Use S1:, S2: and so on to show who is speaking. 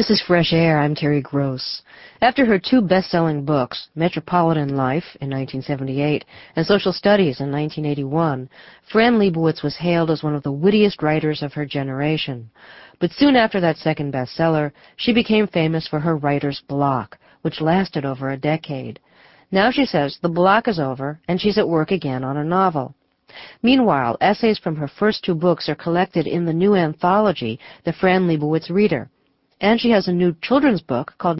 S1: This is Fresh Air. I'm Terry Gross. After her two best-selling books, Metropolitan Life in 1978 and Social Studies in 1981, Fran Lebowitz was hailed as one of the wittiest writers of her generation. But soon after that second bestseller, she became famous for her writer's block, which lasted over a decade. Now she says the block is over and she's at work again on a novel. Meanwhile, essays from her first two books are collected in the new anthology, The Fran Lebowitz Reader and she has a new children's book called